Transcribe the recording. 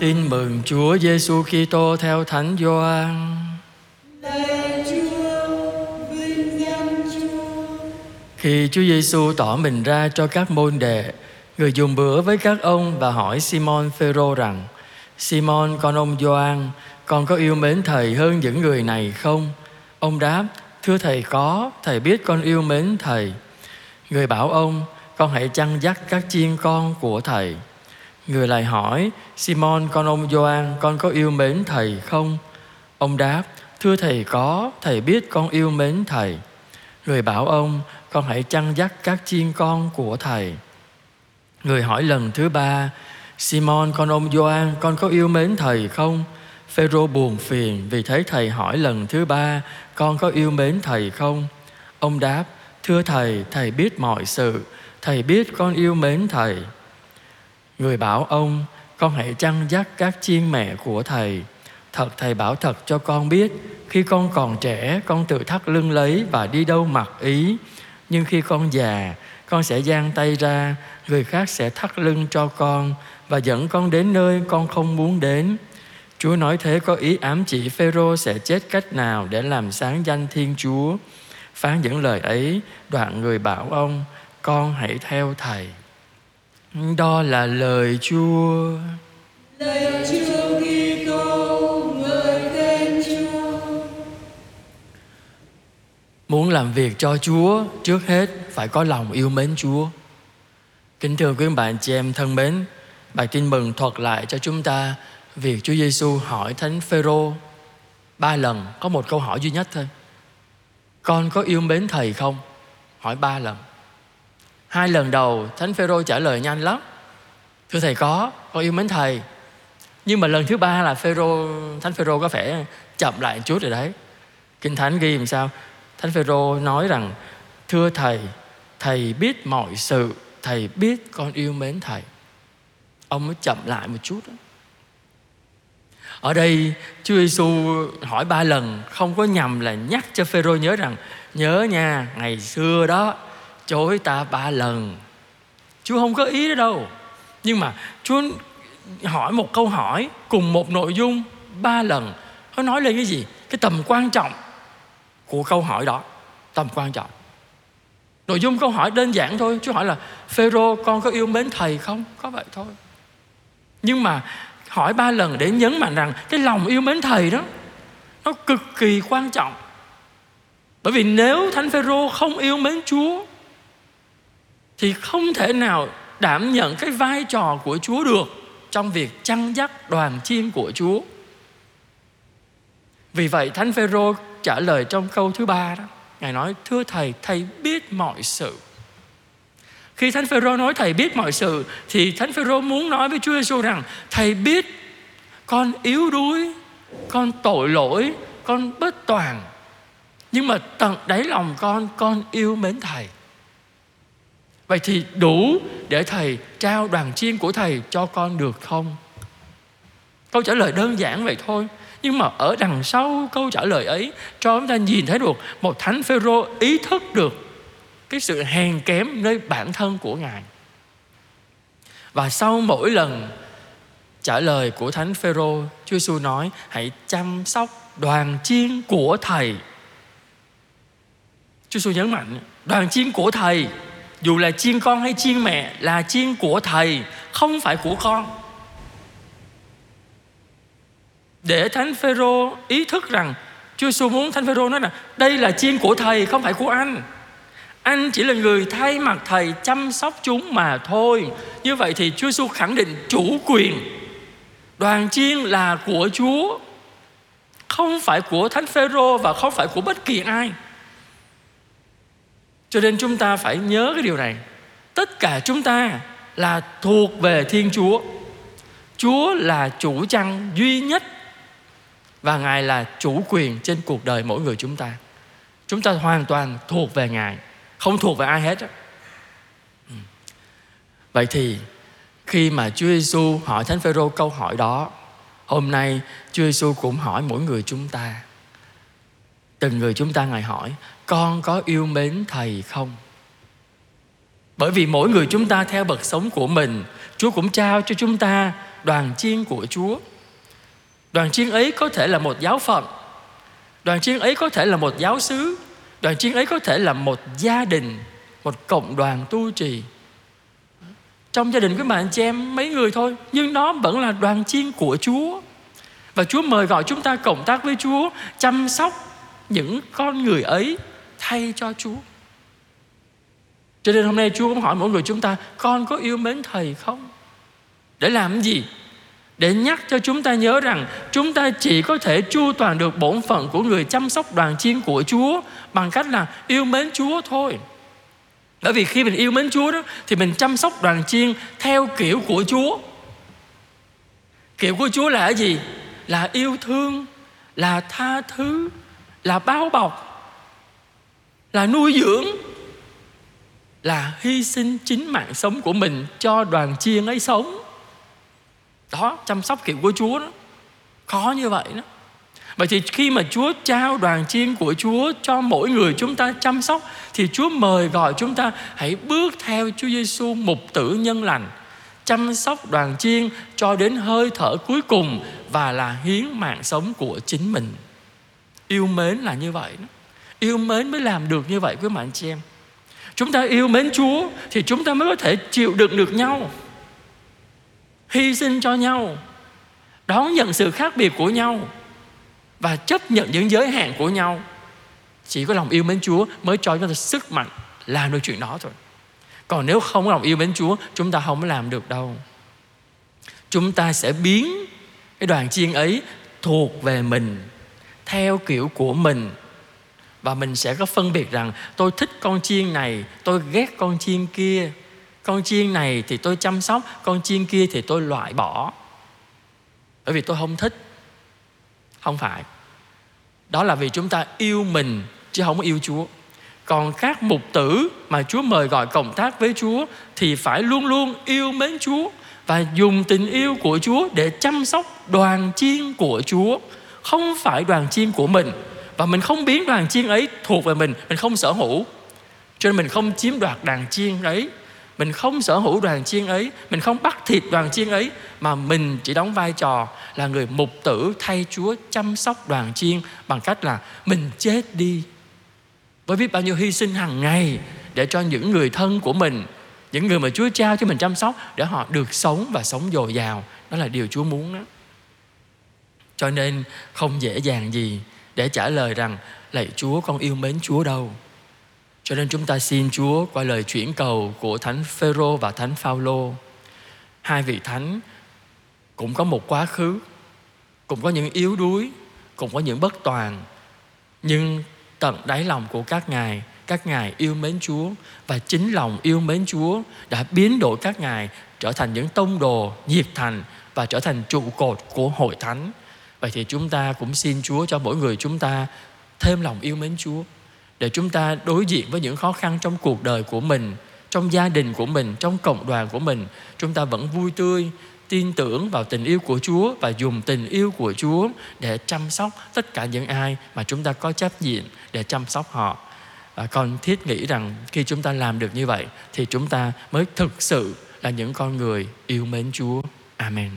Tin mừng Chúa Giêsu Kitô theo Thánh Gioan. Khi Chúa Giêsu tỏ mình ra cho các môn đệ, người dùng bữa với các ông và hỏi Simon Phêrô rằng: Simon con ông Gioan, con có yêu mến thầy hơn những người này không? Ông đáp: Thưa thầy có, thầy biết con yêu mến thầy. Người bảo ông: Con hãy chăn dắt các chiên con của thầy. Người lại hỏi, Simon con ông Gioan, con có yêu mến thầy không? Ông đáp, thưa thầy có, thầy biết con yêu mến thầy. Người bảo ông, con hãy chăn dắt các chiên con của thầy. Người hỏi lần thứ ba, Simon con ông Gioan, con có yêu mến thầy không? Phêrô buồn phiền vì thấy thầy hỏi lần thứ ba, con có yêu mến thầy không? Ông đáp, thưa thầy, thầy biết mọi sự, thầy biết con yêu mến thầy. Người bảo ông, con hãy chăn dắt các chiên mẹ của thầy. Thật thầy bảo thật cho con biết, khi con còn trẻ, con tự thắt lưng lấy và đi đâu mặc ý. Nhưng khi con già, con sẽ giang tay ra, người khác sẽ thắt lưng cho con và dẫn con đến nơi con không muốn đến. Chúa nói thế có ý ám chỉ Phêrô sẽ chết cách nào để làm sáng danh Thiên Chúa. Phán những lời ấy, đoạn người bảo ông, con hãy theo thầy. Đó là lời Chúa. Lạy Chúa Kitô, ngợi khen Chúa. Muốn làm việc cho Chúa, trước hết phải có lòng yêu mến Chúa. Kính thưa quý bạn chị em thân mến, bài tin mừng thuật lại cho chúng ta việc Chúa Giêsu hỏi Thánh Phêrô ba lần, có một câu hỏi duy nhất thôi. Con có yêu mến thầy không? Hỏi ba lần. Hai lần đầu Thánh Phêrô trả lời nhanh lắm. Thưa thầy có, con yêu mến thầy. Nhưng mà lần thứ ba là Phêrô Thánh Phêrô có vẻ chậm lại một chút rồi đấy. Kinh Thánh ghi làm sao? Thánh Phêrô nói rằng thưa thầy, thầy biết mọi sự, thầy biết con yêu mến thầy. Ông mới chậm lại một chút đó. Ở đây Chúa Giêsu hỏi ba lần không có nhầm là nhắc cho Phêrô nhớ rằng nhớ nha ngày xưa đó chối ta ba lần. Chúa không có ý đó đâu. Nhưng mà Chúa hỏi một câu hỏi cùng một nội dung ba lần. Nó nói lên cái gì? Cái tầm quan trọng của câu hỏi đó. Tầm quan trọng. Nội dung câu hỏi đơn giản thôi. Chúa hỏi là, Phêrô, con có yêu mến thầy không? Có vậy thôi. Nhưng mà hỏi ba lần để nhấn mạnh rằng cái lòng yêu mến thầy đó, nó cực kỳ quan trọng. Bởi vì nếu thánh phêrô không yêu mến chúa thì không thể nào đảm nhận cái vai trò của chúa được trong việc chăn dắt đoàn chiên của chúa vì vậy thánh phêrô trả lời trong câu thứ ba đó ngài nói thưa thầy thầy biết mọi sự khi Thánh Phêrô nói thầy biết mọi sự thì Thánh Phêrô muốn nói với Chúa Giêsu rằng thầy biết con yếu đuối, con tội lỗi, con bất toàn. Nhưng mà tận đáy lòng con con yêu mến thầy. Vậy thì đủ để thầy trao đoàn chiên của thầy cho con được không? Câu trả lời đơn giản vậy thôi. Nhưng mà ở đằng sau câu trả lời ấy, cho chúng ta nhìn thấy được một thánh Phêrô ý thức được cái sự hèn kém nơi bản thân của ngài và sau mỗi lần trả lời của thánh phêrô, chúa giêsu nói, hãy chăm sóc đoàn chiên của thầy chúa giêsu nhấn mạnh, đoàn chiên của thầy dù là chiên con hay chiên mẹ, là chiên của thầy, không phải của con. Để thánh phêrô ý thức rằng chúa giêsu muốn thánh phêrô nói là đây là chiên của thầy, không phải của anh. Anh chỉ là người thay mặt thầy chăm sóc chúng mà thôi. Như vậy thì chúa giêsu khẳng định chủ quyền. Đoàn chiên là của chúa, không phải của thánh phêrô và không phải của bất kỳ ai cho nên chúng ta phải nhớ cái điều này. Tất cả chúng ta là thuộc về thiên chúa. Chúa là chủ chăn duy nhất và ngài là chủ quyền trên cuộc đời mỗi người chúng ta. Chúng ta hoàn toàn thuộc về ngài, không thuộc về ai hết ừ. vậy thì khi mà Chúa Giêsu hỏi Thánh Phêrô câu hỏi đó, hôm nay Chúa Giêsu cũng hỏi mỗi người chúng ta. Từng người chúng ta ngài hỏi con có yêu mến thầy không bởi vì mỗi người chúng ta theo bậc sống của mình Chúa cũng trao cho chúng ta đoàn chiên của Chúa. Đoàn chiên ấy có thể là một giáo phận, đoàn chiên ấy có thể là một giáo xứ, đoàn chiên ấy có thể là một gia đình, một cộng đoàn tu trì. Trong gia đình của bạn chị em mấy người thôi, nhưng nó vẫn là đoàn chiên của Chúa. Và Chúa mời gọi chúng ta cộng tác với Chúa, chăm sóc những con người ấy thay cho Chúa. Cho nên hôm nay Chúa cũng hỏi mỗi người chúng ta, Con có yêu mến Thầy không? Để làm gì? Để nhắc cho chúng ta nhớ rằng Chúng ta chỉ có thể chu toàn được bổn phận của người chăm sóc đoàn chiên của Chúa Bằng cách là yêu mến Chúa thôi Bởi vì khi mình yêu mến Chúa đó, Thì mình chăm sóc đoàn chiên theo kiểu của Chúa Kiểu của Chúa là cái gì? Là yêu thương, Là tha thứ, Là bao bọc là nuôi dưỡng là hy sinh chính mạng sống của mình cho đoàn chiên ấy sống đó chăm sóc kiểu của chúa đó khó như vậy đó Vậy thì khi mà Chúa trao đoàn chiên của Chúa cho mỗi người chúng ta chăm sóc thì Chúa mời gọi chúng ta hãy bước theo Chúa Giêsu mục tử nhân lành, chăm sóc đoàn chiên cho đến hơi thở cuối cùng và là hiến mạng sống của chính mình. Yêu mến là như vậy đó. Yêu mến mới làm được như vậy, quý bạn chị em. Chúng ta yêu mến Chúa thì chúng ta mới có thể chịu đựng được nhau, hy sinh cho nhau, đón nhận sự khác biệt của nhau và chấp nhận những giới hạn của nhau. Chỉ có lòng yêu mến Chúa mới cho chúng ta sức mạnh làm được chuyện đó thôi. Còn nếu không có lòng yêu mến Chúa, chúng ta không làm được đâu. Chúng ta sẽ biến cái đoàn chiên ấy thuộc về mình, theo kiểu của mình và mình sẽ có phân biệt rằng, tôi thích con chiên này, tôi ghét con chiên kia. Con chiên này thì tôi chăm sóc, con chiên kia thì tôi loại bỏ. Bởi vì tôi không thích. Không phải. Đó là vì chúng ta yêu mình, chứ không yêu chúa. Còn các mục tử mà chúa mời gọi cộng tác với chúa thì phải luôn luôn yêu mến chúa và dùng tình yêu của chúa để chăm sóc đoàn chiên của chúa, không phải đoàn chiên của mình và mình không biến đoàn chiên ấy thuộc về mình mình không sở hữu. Cho nên mình không chiếm đoạt đàn chiên ấy. Mình không sở hữu đoàn chiên ấy. Mình không bắt thịt đoàn chiên ấy. Mà mình chỉ đóng vai trò là người mục tử thay chúa chăm sóc đoàn chiên bằng cách là mình chết đi. Với biết bao nhiêu hy sinh hàng ngày để cho những người thân của mình, những người mà chúa trao cho mình chăm sóc để họ được sống và sống dồi dào. Đó là điều chúa muốn đó cho nên không dễ dàng gì để trả lời rằng lạy Chúa con yêu mến Chúa đâu. Cho nên chúng ta xin Chúa qua lời chuyển cầu của Thánh Phêrô và Thánh Phaolô. Hai vị thánh cũng có một quá khứ, cũng có những yếu đuối, cũng có những bất toàn. Nhưng tận đáy lòng của các ngài, các ngài yêu mến Chúa và chính lòng yêu mến Chúa đã biến đổi các ngài trở thành những tông đồ nhiệt thành và trở thành trụ cột của hội thánh Vậy thì chúng ta cũng xin Chúa cho mỗi người chúng ta thêm lòng yêu mến Chúa để chúng ta đối diện với những khó khăn trong cuộc đời của mình, trong gia đình của mình, trong cộng đoàn của mình, chúng ta vẫn vui tươi, tin tưởng vào tình yêu của Chúa và dùng tình yêu của Chúa để chăm sóc tất cả những ai mà chúng ta có trách nhiệm để chăm sóc họ. À, con thiết nghĩ rằng khi chúng ta làm được như vậy thì chúng ta mới thực sự là những con người yêu mến Chúa. Amen.